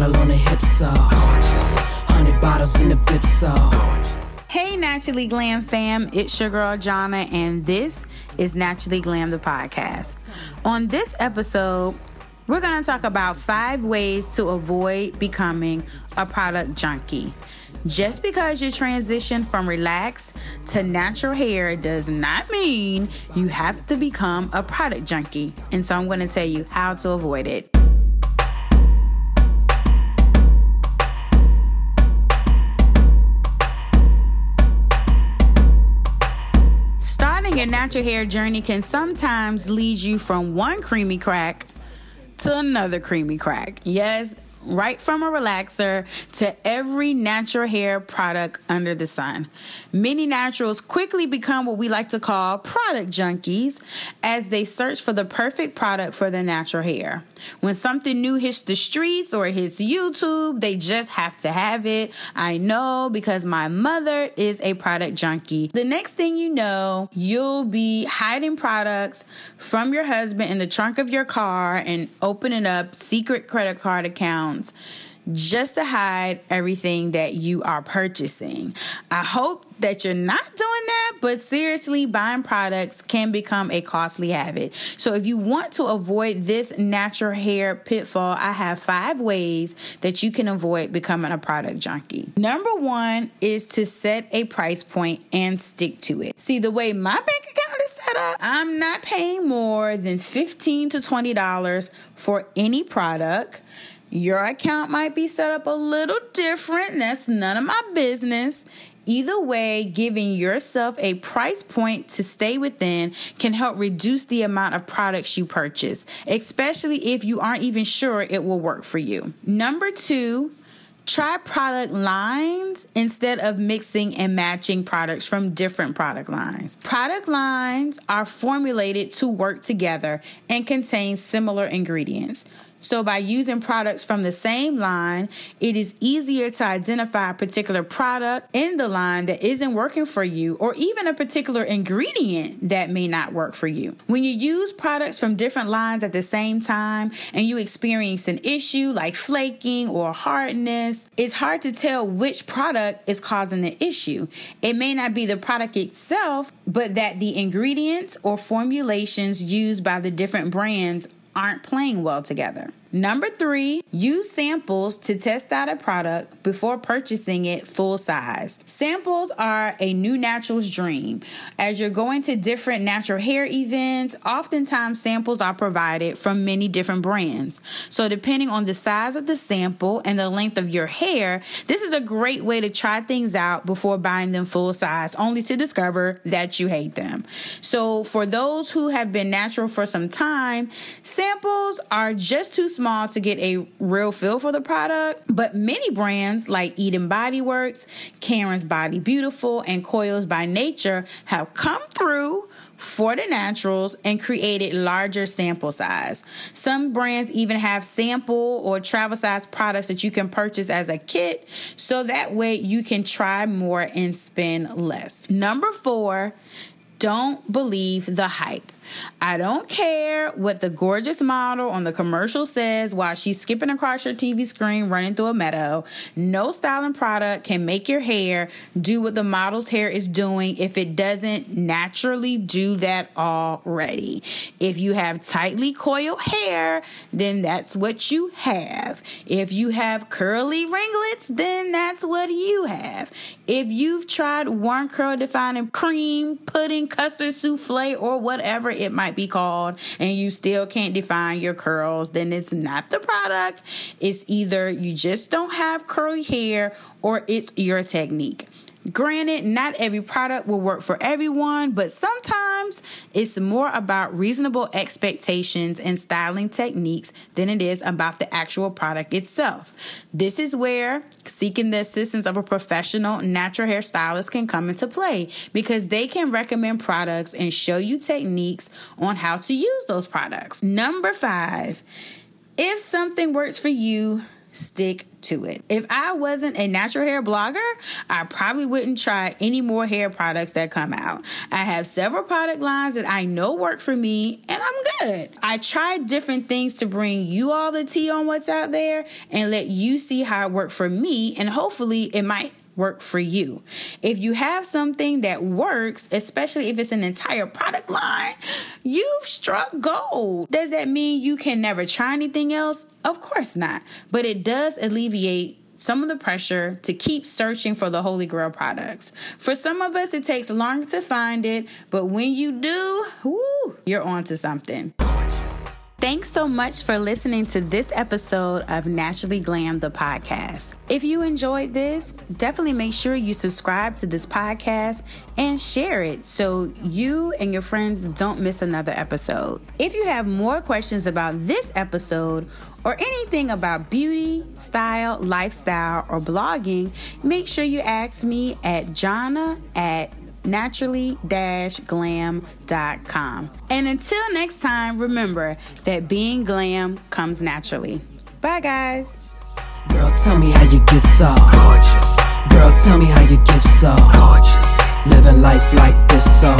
model on the hip so Hundred bottles in the so Hey, Naturally Glam fam, it's your girl Jonna, and this is Naturally Glam the podcast. On this episode, we're going to talk about five ways to avoid becoming a product junkie. Just because you transition from relaxed to natural hair does not mean you have to become a product junkie. And so I'm going to tell you how to avoid it. Your natural hair journey can sometimes lead you from one creamy crack to another creamy crack. Yes, right from a relaxer to every natural hair product under the sun. Many naturals quickly become what we like to call product junkies as they search for the perfect product for their natural hair. When something new hits the streets or hits YouTube, they just have to have it. I know because my mother is a product junkie. The next thing you know, you'll be hiding products from your husband in the trunk of your car and opening up secret credit card accounts accounts just to hide everything that you are purchasing. I hope that you're not doing that, but seriously, buying products can become a costly habit. So, if you want to avoid this natural hair pitfall, I have five ways that you can avoid becoming a product junkie. Number one is to set a price point and stick to it. See, the way my bank account is set up, I'm not paying more than 15 to $20 for any product. Your account might be set up a little different. That's none of my business. Either way, giving yourself a price point to stay within can help reduce the amount of products you purchase, especially if you aren't even sure it will work for you. Number two, try product lines instead of mixing and matching products from different product lines. Product lines are formulated to work together and contain similar ingredients. So, by using products from the same line, it is easier to identify a particular product in the line that isn't working for you, or even a particular ingredient that may not work for you. When you use products from different lines at the same time and you experience an issue like flaking or hardness, it's hard to tell which product is causing the issue. It may not be the product itself, but that the ingredients or formulations used by the different brands aren't playing well together. Number three, use samples to test out a product before purchasing it full size. Samples are a new natural's dream. As you're going to different natural hair events, oftentimes samples are provided from many different brands. So, depending on the size of the sample and the length of your hair, this is a great way to try things out before buying them full size, only to discover that you hate them. So, for those who have been natural for some time, samples are just too small to get a real feel for the product, but many brands like Eden Body Works, Karen's Body Beautiful, and Coils by Nature have come through for the naturals and created larger sample size. Some brands even have sample or travel size products that you can purchase as a kit so that way you can try more and spend less. Number four, don't believe the hype. I don't care what the gorgeous model on the commercial says while she's skipping across your TV screen running through a meadow. No styling product can make your hair do what the model's hair is doing if it doesn't naturally do that already. If you have tightly coiled hair, then that's what you have. If you have curly ringlets, then that's what you have. If you've tried one curl defining cream, pudding, custard souffle, or whatever it might be called, and you still can't define your curls, then it's not the product. It's either you just don't have curly hair or it's your technique. Granted, not every product will work for everyone, but sometimes it's more about reasonable expectations and styling techniques than it is about the actual product itself. This is where seeking the assistance of a professional natural hair stylist can come into play because they can recommend products and show you techniques on how to use those products. Number five, if something works for you, stick to it. If I wasn't a natural hair blogger, I probably wouldn't try any more hair products that come out. I have several product lines that I know work for me and I'm good. I try different things to bring you all the tea on what's out there and let you see how it worked for me and hopefully it might work for you. If you have something that works, especially if it's an entire product line, you've struck gold. Does that mean you can never try anything else? Of course not. But it does alleviate some of the pressure to keep searching for the Holy Grail products. For some of us, it takes longer to find it, but when you do, whoo, you're onto something. Thanks so much for listening to this episode of Naturally Glam, the podcast. If you enjoyed this, definitely make sure you subscribe to this podcast and share it so you and your friends don't miss another episode. If you have more questions about this episode or anything about beauty, style, lifestyle, or blogging, make sure you ask me at Jana at naturally-glam.com. And until next time, remember that being glam comes naturally. Bye, guys. Girl, tell me how you get so gorgeous. Girl, tell me how you get so gorgeous. Living life like this so